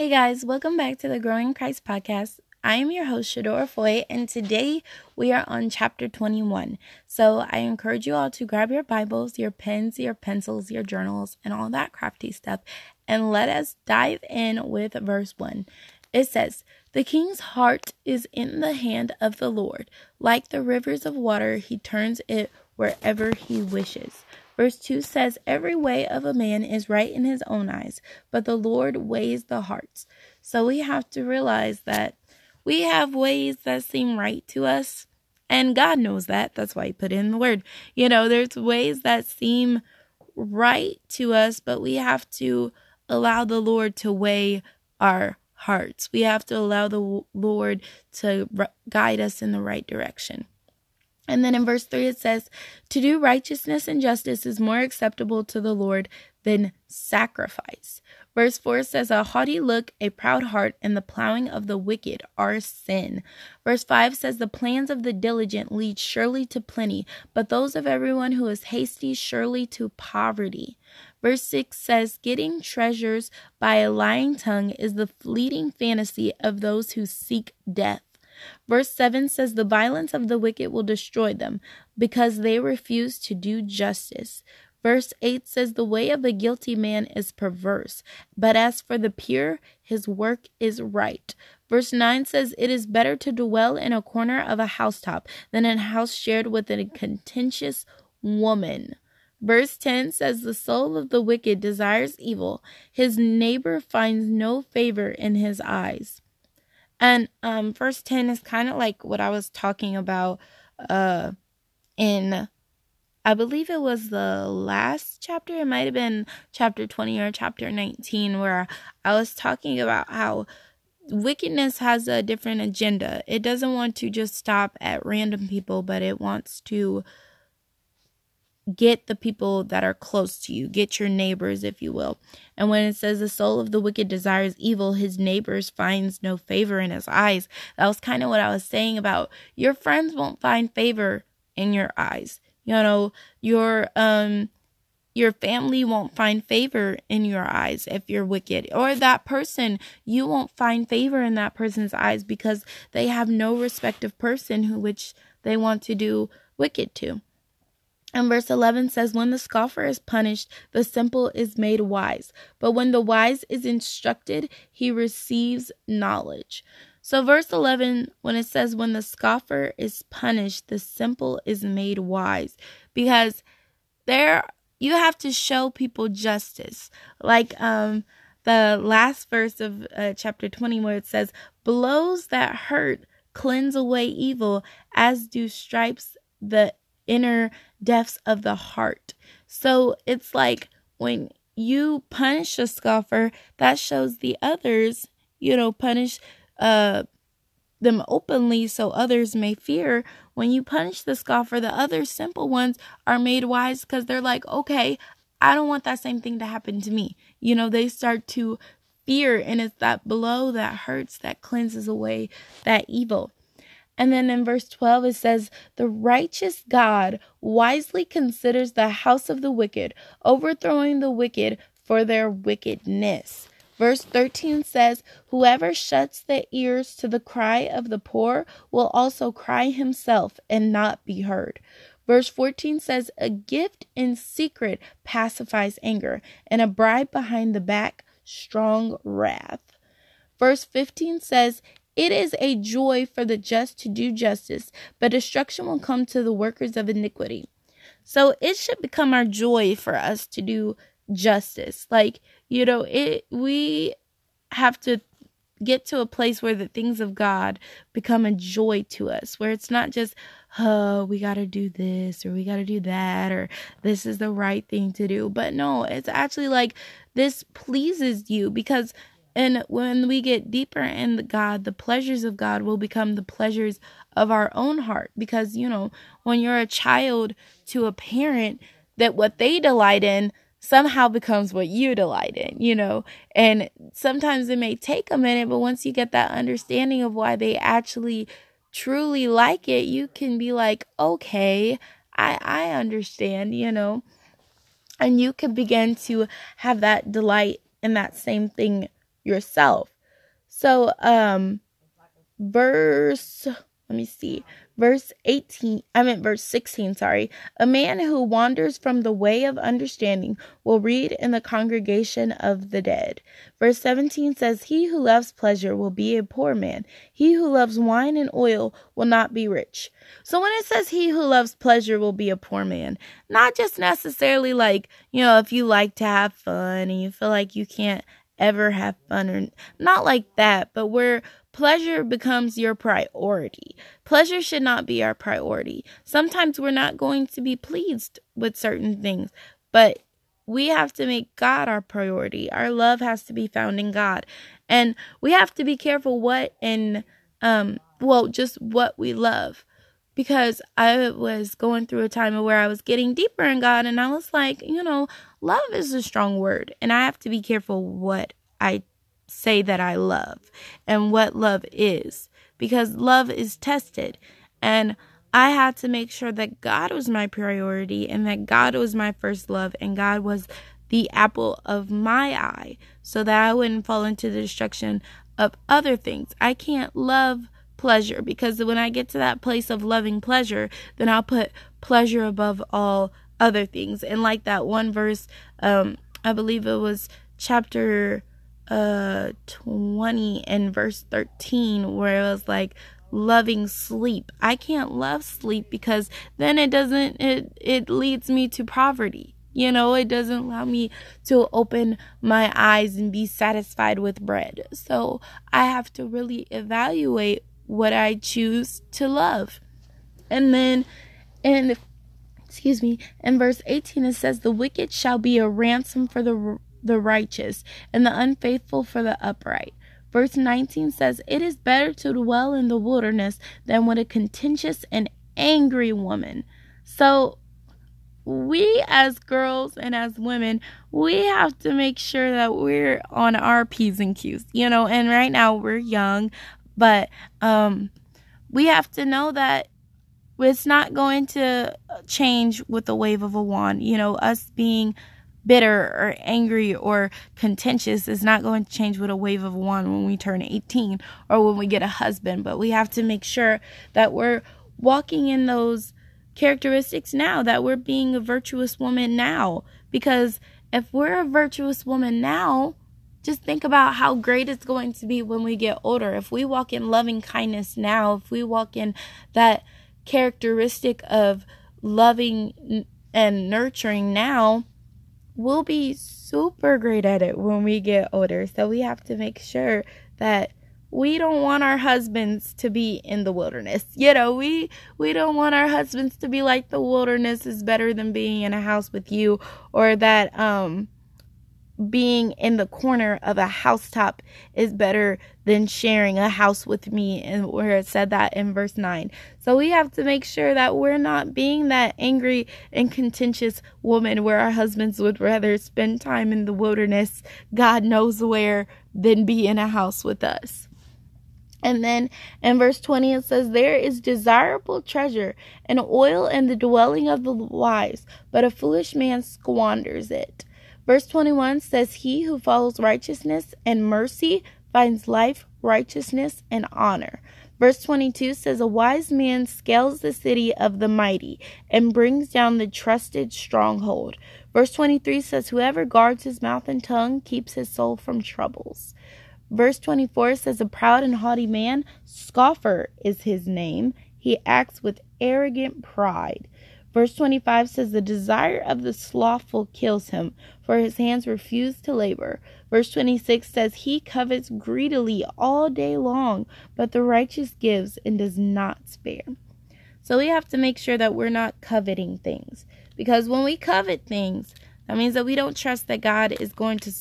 Hey guys, welcome back to the Growing Christ podcast. I am your host, Shadora Foy, and today we are on chapter 21. So I encourage you all to grab your Bibles, your pens, your pencils, your journals, and all that crafty stuff, and let us dive in with verse 1. It says, The king's heart is in the hand of the Lord. Like the rivers of water, he turns it wherever he wishes. Verse 2 says, Every way of a man is right in his own eyes, but the Lord weighs the hearts. So we have to realize that we have ways that seem right to us, and God knows that. That's why He put in the word. You know, there's ways that seem right to us, but we have to allow the Lord to weigh our hearts. We have to allow the Lord to guide us in the right direction. And then in verse 3 it says, To do righteousness and justice is more acceptable to the Lord than sacrifice. Verse 4 says, A haughty look, a proud heart, and the plowing of the wicked are sin. Verse 5 says, The plans of the diligent lead surely to plenty, but those of everyone who is hasty surely to poverty. Verse 6 says, Getting treasures by a lying tongue is the fleeting fantasy of those who seek death. Verse 7 says, The violence of the wicked will destroy them, because they refuse to do justice. Verse 8 says, The way of a guilty man is perverse, but as for the pure, his work is right. Verse 9 says, It is better to dwell in a corner of a housetop than in a house shared with a contentious woman. Verse 10 says, The soul of the wicked desires evil, his neighbor finds no favor in his eyes. And um verse 10 is kind of like what I was talking about uh in I believe it was the last chapter. It might have been chapter 20 or chapter 19 where I was talking about how wickedness has a different agenda. It doesn't want to just stop at random people, but it wants to get the people that are close to you, get your neighbors, if you will. And when it says the soul of the wicked desires evil, his neighbors finds no favor in his eyes. That was kind of what I was saying about your friends won't find favor in your eyes. You know, your um your family won't find favor in your eyes if you're wicked or that person you won't find favor in that person's eyes because they have no respect of person who which they want to do wicked to and verse 11 says, When the scoffer is punished, the simple is made wise. But when the wise is instructed, he receives knowledge. So, verse 11, when it says, When the scoffer is punished, the simple is made wise. Because there, you have to show people justice. Like, um, the last verse of uh, chapter 20, where it says, Blows that hurt cleanse away evil, as do stripes the inner depths of the heart. So it's like when you punish a scoffer, that shows the others, you know, punish uh them openly so others may fear. When you punish the scoffer, the other simple ones are made wise because they're like, okay, I don't want that same thing to happen to me. You know, they start to fear, and it's that blow that hurts that cleanses away that evil. And then in verse 12, it says, The righteous God wisely considers the house of the wicked, overthrowing the wicked for their wickedness. Verse 13 says, Whoever shuts the ears to the cry of the poor will also cry himself and not be heard. Verse 14 says, A gift in secret pacifies anger, and a bribe behind the back, strong wrath. Verse 15 says, it is a joy for the just to do justice, but destruction will come to the workers of iniquity. So it should become our joy for us to do justice. Like, you know, it we have to get to a place where the things of God become a joy to us, where it's not just, oh, we got to do this or we got to do that or this is the right thing to do. But no, it's actually like this pleases you because and when we get deeper in God, the pleasures of God will become the pleasures of our own heart. Because, you know, when you're a child to a parent, that what they delight in somehow becomes what you delight in, you know. And sometimes it may take a minute, but once you get that understanding of why they actually truly like it, you can be like, okay, I, I understand, you know. And you can begin to have that delight in that same thing yourself. So, um, verse, let me see, verse 18, I meant verse 16, sorry. A man who wanders from the way of understanding will read in the congregation of the dead. Verse 17 says, He who loves pleasure will be a poor man. He who loves wine and oil will not be rich. So when it says he who loves pleasure will be a poor man, not just necessarily like, you know, if you like to have fun and you feel like you can't ever have fun or not like that, but where pleasure becomes your priority. Pleasure should not be our priority. Sometimes we're not going to be pleased with certain things, but we have to make God our priority. Our love has to be found in God. And we have to be careful what and um well just what we love because I was going through a time where I was getting deeper in God and I was like, you know, love is a strong word and I have to be careful what I say that I love and what love is because love is tested and I had to make sure that God was my priority and that God was my first love and God was the apple of my eye so that I wouldn't fall into the destruction of other things. I can't love pleasure because when I get to that place of loving pleasure, then I'll put pleasure above all other things. And like that one verse, um, I believe it was chapter uh 20 and verse 13 where it was like loving sleep. I can't love sleep because then it doesn't it it leads me to poverty. You know, it doesn't allow me to open my eyes and be satisfied with bread. So I have to really evaluate what I choose to love. And then in excuse me, in verse 18 it says the wicked shall be a ransom for the the righteous and the unfaithful for the upright. Verse 19 says, It is better to dwell in the wilderness than with a contentious and angry woman. So, we as girls and as women, we have to make sure that we're on our P's and Q's, you know, and right now we're young, but um, we have to know that it's not going to change with the wave of a wand. You know, us being bitter or angry or contentious is not going to change with a wave of a wand when we turn 18 or when we get a husband. But we have to make sure that we're walking in those characteristics now, that we're being a virtuous woman now. Because if we're a virtuous woman now, just think about how great it's going to be when we get older. If we walk in loving kindness now, if we walk in that characteristic of loving and nurturing now, we'll be super great at it when we get older. So we have to make sure that we don't want our husbands to be in the wilderness. You know, we we don't want our husbands to be like the wilderness is better than being in a house with you or that um being in the corner of a housetop is better than sharing a house with me and where it said that in verse 9 so we have to make sure that we're not being that angry and contentious woman where our husbands would rather spend time in the wilderness god knows where than be in a house with us and then in verse 20 it says, There is desirable treasure and oil in the dwelling of the wise, but a foolish man squanders it. Verse 21 says, He who follows righteousness and mercy finds life, righteousness, and honor. Verse 22 says, A wise man scales the city of the mighty and brings down the trusted stronghold. Verse 23 says, Whoever guards his mouth and tongue keeps his soul from troubles. Verse 24 says, A proud and haughty man, scoffer is his name. He acts with arrogant pride. Verse 25 says, The desire of the slothful kills him, for his hands refuse to labor. Verse 26 says, He covets greedily all day long, but the righteous gives and does not spare. So we have to make sure that we're not coveting things. Because when we covet things, that means that we don't trust that God is going to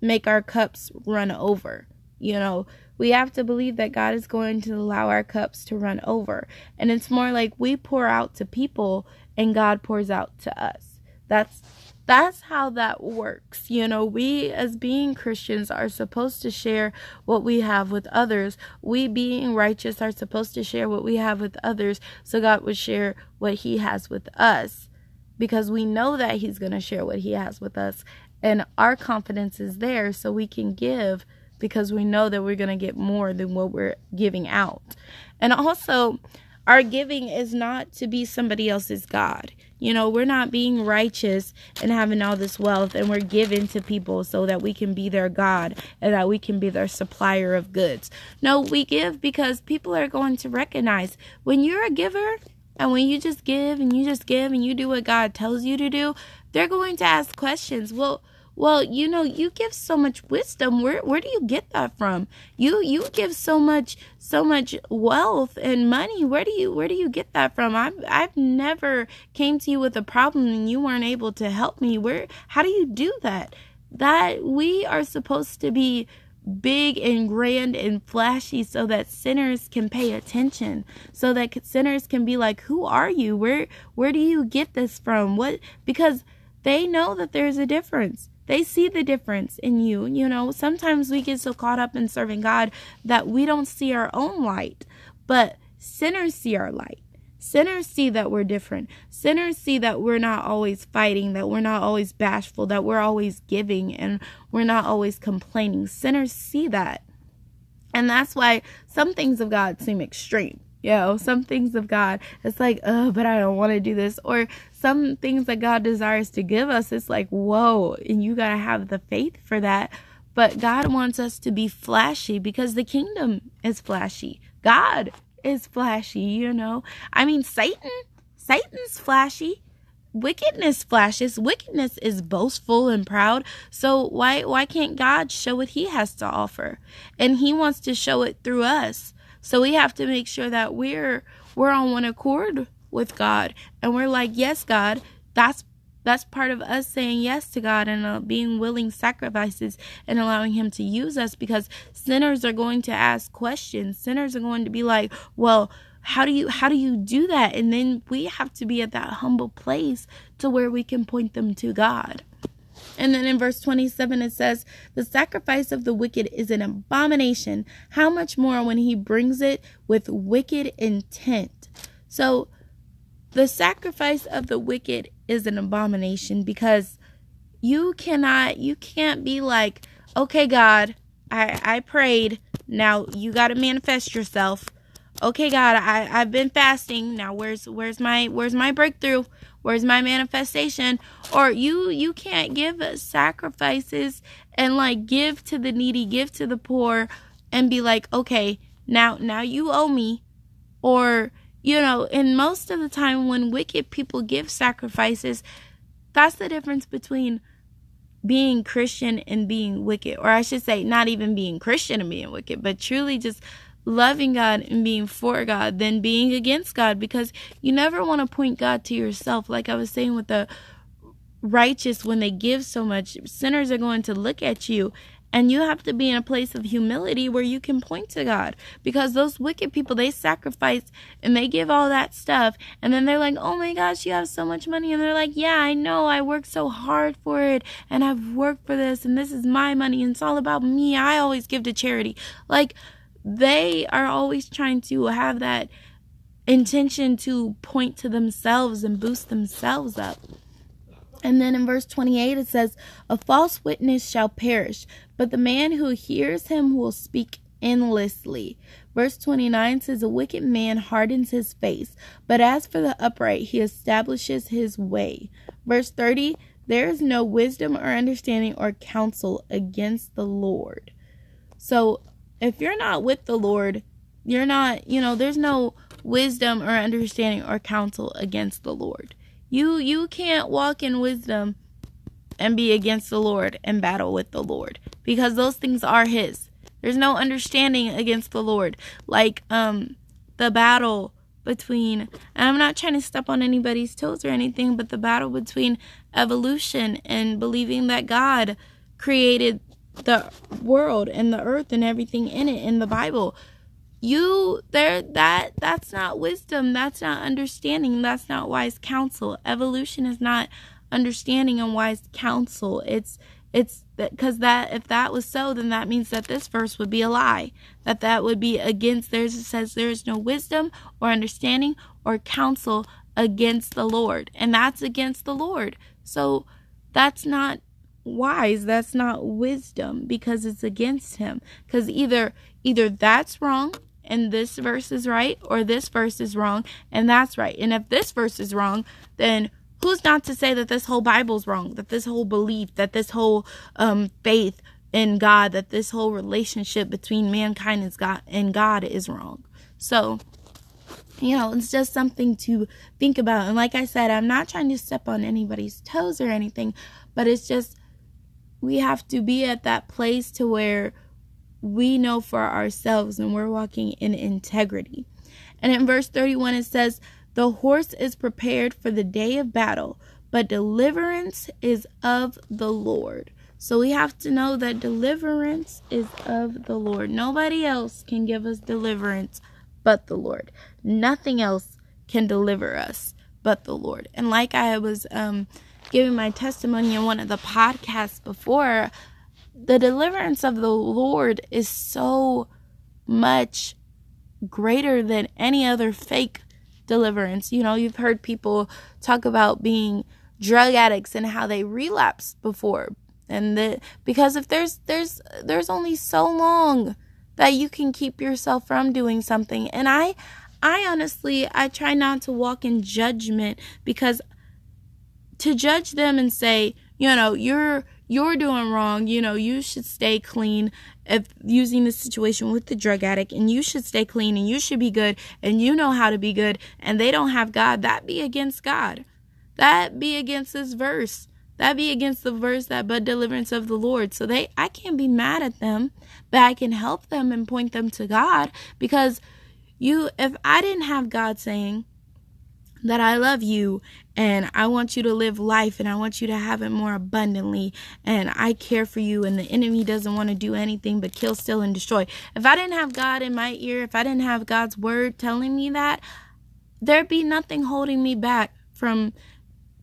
make our cups run over. You know, we have to believe that God is going to allow our cups to run over. And it's more like we pour out to people and God pours out to us. That's that's how that works. You know, we as being Christians are supposed to share what we have with others. We being righteous are supposed to share what we have with others so God would share what he has with us because we know that he's going to share what he has with us and our confidence is there so we can give because we know that we're going to get more than what we're giving out. And also, our giving is not to be somebody else's God. You know, we're not being righteous and having all this wealth and we're giving to people so that we can be their God and that we can be their supplier of goods. No, we give because people are going to recognize when you're a giver and when you just give and you just give and you do what God tells you to do, they're going to ask questions. Well, well, you know, you give so much wisdom. Where where do you get that from? You you give so much so much wealth and money. Where do you where do you get that from? I've I've never came to you with a problem and you weren't able to help me. Where how do you do that? That we are supposed to be big and grand and flashy so that sinners can pay attention so that sinners can be like who are you where where do you get this from what because they know that there's a difference they see the difference in you. You know, sometimes we get so caught up in serving God that we don't see our own light, but sinners see our light. Sinners see that we're different. Sinners see that we're not always fighting, that we're not always bashful, that we're always giving and we're not always complaining. Sinners see that. And that's why some things of God seem extreme. Know, some things of God, it's like, oh, but I don't want to do this. Or some things that God desires to give us, it's like, whoa, and you got to have the faith for that. But God wants us to be flashy because the kingdom is flashy. God is flashy, you know. I mean, Satan, Satan's flashy. Wickedness flashes. Wickedness is boastful and proud. So why why can't God show what he has to offer? And he wants to show it through us. So we have to make sure that we're we're on one accord with God and we're like, "Yes, God, that's that's part of us saying yes to God and uh, being willing sacrifices and allowing Him to use us because sinners are going to ask questions. Sinners are going to be like, well, how do you how do you do that? And then we have to be at that humble place to where we can point them to God. And then in verse 27, it says, The sacrifice of the wicked is an abomination. How much more when he brings it with wicked intent? So, the sacrifice of the wicked is an abomination because you cannot, you can't be like, okay, God, I, I prayed. Now you got to manifest yourself. Okay, God, I, I've been fasting. Now where's, where's my, where's my breakthrough? where's my manifestation or you you can't give sacrifices and like give to the needy give to the poor and be like okay now now you owe me or you know and most of the time when wicked people give sacrifices that's the difference between being christian and being wicked or i should say not even being christian and being wicked but truly just loving God and being for God than being against God because you never want to point God to yourself. Like I was saying with the righteous, when they give so much, sinners are going to look at you. And you have to be in a place of humility where you can point to God. Because those wicked people, they sacrifice and they give all that stuff. And then they're like, oh my gosh, you have so much money. And they're like, yeah, I know. I worked so hard for it. And I've worked for this. And this is my money. And it's all about me. I always give to charity. Like, they are always trying to have that intention to point to themselves and boost themselves up. And then in verse 28, it says, A false witness shall perish, but the man who hears him will speak endlessly. Verse 29 says, A wicked man hardens his face, but as for the upright, he establishes his way. Verse 30, There is no wisdom or understanding or counsel against the Lord. So if you're not with the Lord, you're not, you know, there's no wisdom or understanding or counsel against the Lord. You you can't walk in wisdom and be against the Lord and battle with the Lord because those things are his. There's no understanding against the Lord. Like um the battle between and I'm not trying to step on anybody's toes or anything, but the battle between evolution and believing that God created the world and the earth and everything in it in the Bible. You there that that's not wisdom, that's not understanding, that's not wise counsel. Evolution is not understanding and wise counsel. It's it's because that if that was so then that means that this verse would be a lie that that would be against there's it says there is no wisdom or understanding or counsel against the lord and that's against the lord so that's not wise that's not wisdom because it's against him. Because either either that's wrong and this verse is right or this verse is wrong and that's right. And if this verse is wrong then who's not to say that this whole bible's wrong that this whole belief that this whole um, faith in god that this whole relationship between mankind god and god is wrong? So you know, it's just something to think about. And like I said, I'm not trying to step on anybody's toes or anything, but it's just we have to be at that place to where we know for ourselves and we're walking in integrity. And in verse 31 it says, "The horse is prepared for the day of battle, but deliverance is of the Lord." So we have to know that deliverance is of the Lord. Nobody else can give us deliverance but the Lord. Nothing else can deliver us but the Lord. And like I was um, giving my testimony in one of the podcasts before, the deliverance of the Lord is so much greater than any other fake deliverance. You know, you've heard people talk about being drug addicts and how they relapsed before. And that because if there's there's there's only so long that you can keep yourself from doing something. And I I honestly I try not to walk in judgment because to judge them and say, you know, you're you're doing wrong, you know, you should stay clean if using the situation with the drug addict and you should stay clean and you should be good and you know how to be good and they don't have God, that be against God. That be against this verse. That be against the verse that but deliverance of the Lord. So they I can't be mad at them, but I can help them and point them to God because you if I didn't have God saying that I love you and I want you to live life and I want you to have it more abundantly and I care for you and the enemy doesn't want to do anything but kill, steal and destroy. If I didn't have God in my ear, if I didn't have God's word telling me that, there'd be nothing holding me back from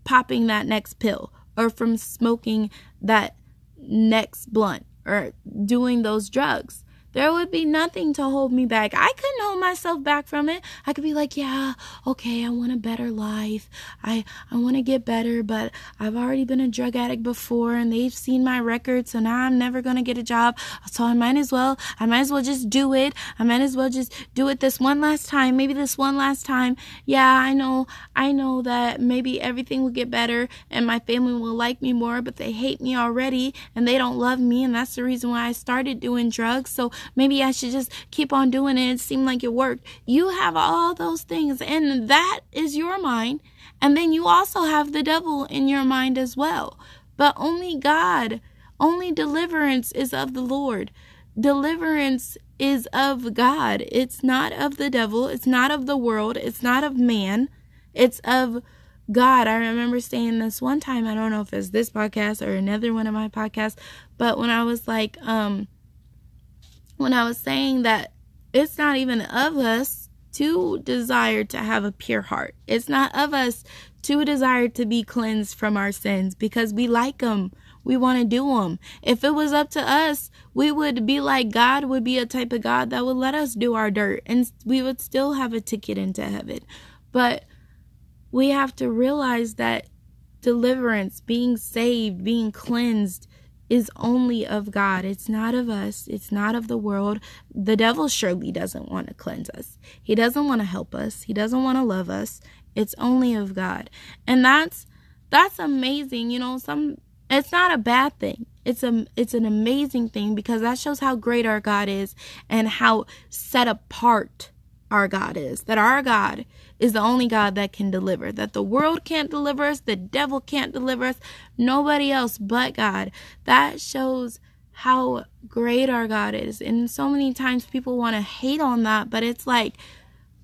popping that next pill or from smoking that next blunt or doing those drugs. There would be nothing to hold me back. I couldn't hold myself back from it. I could be like, yeah, okay, I want a better life. I, I want to get better, but I've already been a drug addict before and they've seen my record, so now I'm never going to get a job. So I might as well, I might as well just do it. I might as well just do it this one last time. Maybe this one last time. Yeah, I know, I know that maybe everything will get better and my family will like me more, but they hate me already and they don't love me. And that's the reason why I started doing drugs. So Maybe I should just keep on doing it. It seemed like it worked. You have all those things, and that is your mind. And then you also have the devil in your mind as well. But only God, only deliverance is of the Lord. Deliverance is of God. It's not of the devil. It's not of the world. It's not of man. It's of God. I remember saying this one time. I don't know if it's this podcast or another one of my podcasts, but when I was like, um, when I was saying that it's not even of us to desire to have a pure heart. It's not of us to desire to be cleansed from our sins because we like them. We want to do them. If it was up to us, we would be like God would be a type of God that would let us do our dirt and we would still have a ticket into heaven. But we have to realize that deliverance, being saved, being cleansed, is only of God. It's not of us. It's not of the world. The devil surely doesn't want to cleanse us. He doesn't want to help us. He doesn't want to love us. It's only of God. And that's that's amazing. You know, some it's not a bad thing. It's a it's an amazing thing because that shows how great our God is and how set apart our God is. That our God is the only God that can deliver. That the world can't deliver us, the devil can't deliver us, nobody else but God. That shows how great our God is. And so many times people want to hate on that, but it's like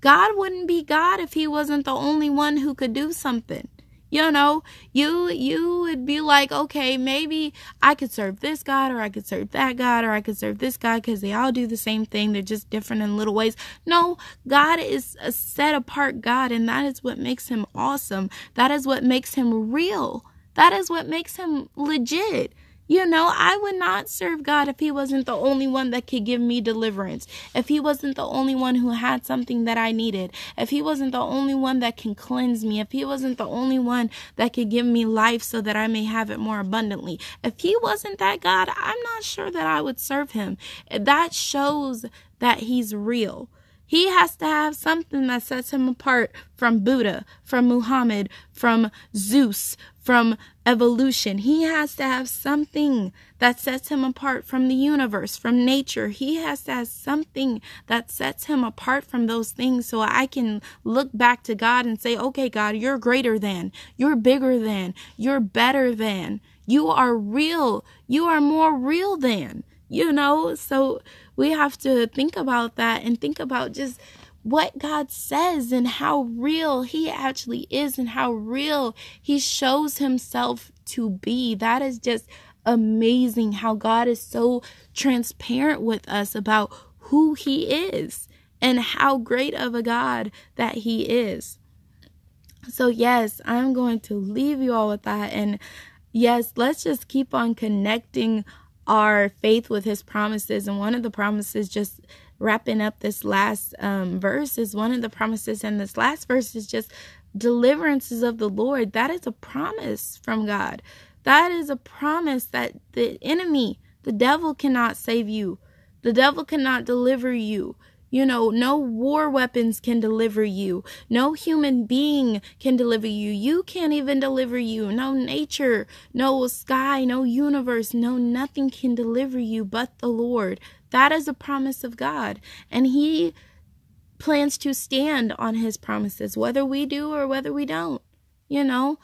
God wouldn't be God if he wasn't the only one who could do something you know you you would be like okay maybe i could serve this god or i could serve that god or i could serve this god because they all do the same thing. They're just different in little ways. No god is a set apart god and that is what makes him awesome. That is what makes him real. That is what makes him legit You know, I would not serve God if He wasn't the only one that could give me deliverance, if He wasn't the only one who had something that I needed, if He wasn't the only one that can cleanse me, if He wasn't the only one that could give me life so that I may have it more abundantly. If He wasn't that God, I'm not sure that I would serve Him. That shows that He's real. He has to have something that sets him apart from Buddha, from Muhammad, from Zeus, from evolution. He has to have something that sets him apart from the universe, from nature. He has to have something that sets him apart from those things so I can look back to God and say, okay, God, you're greater than, you're bigger than, you're better than, you are real, you are more real than, you know? So, we have to think about that and think about just what God says and how real He actually is and how real He shows Himself to be. That is just amazing how God is so transparent with us about who He is and how great of a God that He is. So, yes, I'm going to leave you all with that. And yes, let's just keep on connecting our faith with his promises. And one of the promises, just wrapping up this last um, verse, is one of the promises and this last verse is just deliverances of the Lord. That is a promise from God. That is a promise that the enemy, the devil, cannot save you. The devil cannot deliver you. You know, no war weapons can deliver you. No human being can deliver you. You can't even deliver you. No nature, no sky, no universe, no nothing can deliver you but the Lord. That is a promise of God. And He plans to stand on His promises, whether we do or whether we don't. You know,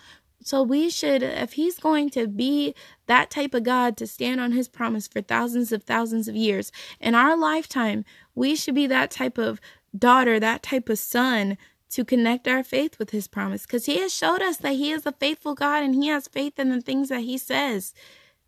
so we should, if he's going to be that type of God to stand on his promise for thousands of thousands of years, in our lifetime, we should be that type of daughter, that type of son to connect our faith with his promise because he has showed us that he is a faithful God and he has faith in the things that he says.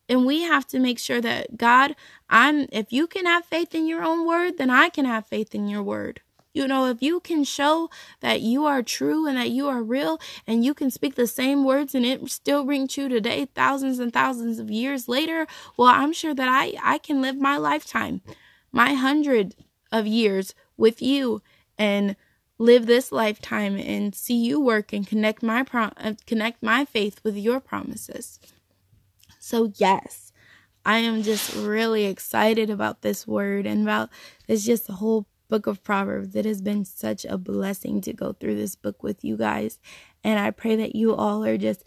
And we have to make sure that God, I'm if you can have faith in your own word, then I can have faith in your word. You know, if you can show that you are true and that you are real and you can speak the same words and it still ring true today, thousands and thousands of years later, well, I'm sure that I, I can live my lifetime, my hundred of years with you and live this lifetime and see you work and connect my pro- uh, connect my faith with your promises. So yes, I am just really excited about this word and about this just the whole book of Proverbs. It has been such a blessing to go through this book with you guys. And I pray that you all are just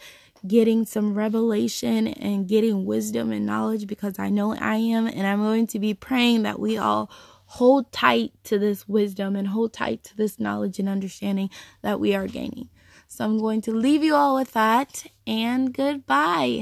getting some revelation and getting wisdom and knowledge because I know I am. And I'm going to be praying that we all hold tight to this wisdom and hold tight to this knowledge and understanding that we are gaining. So I'm going to leave you all with that and goodbye.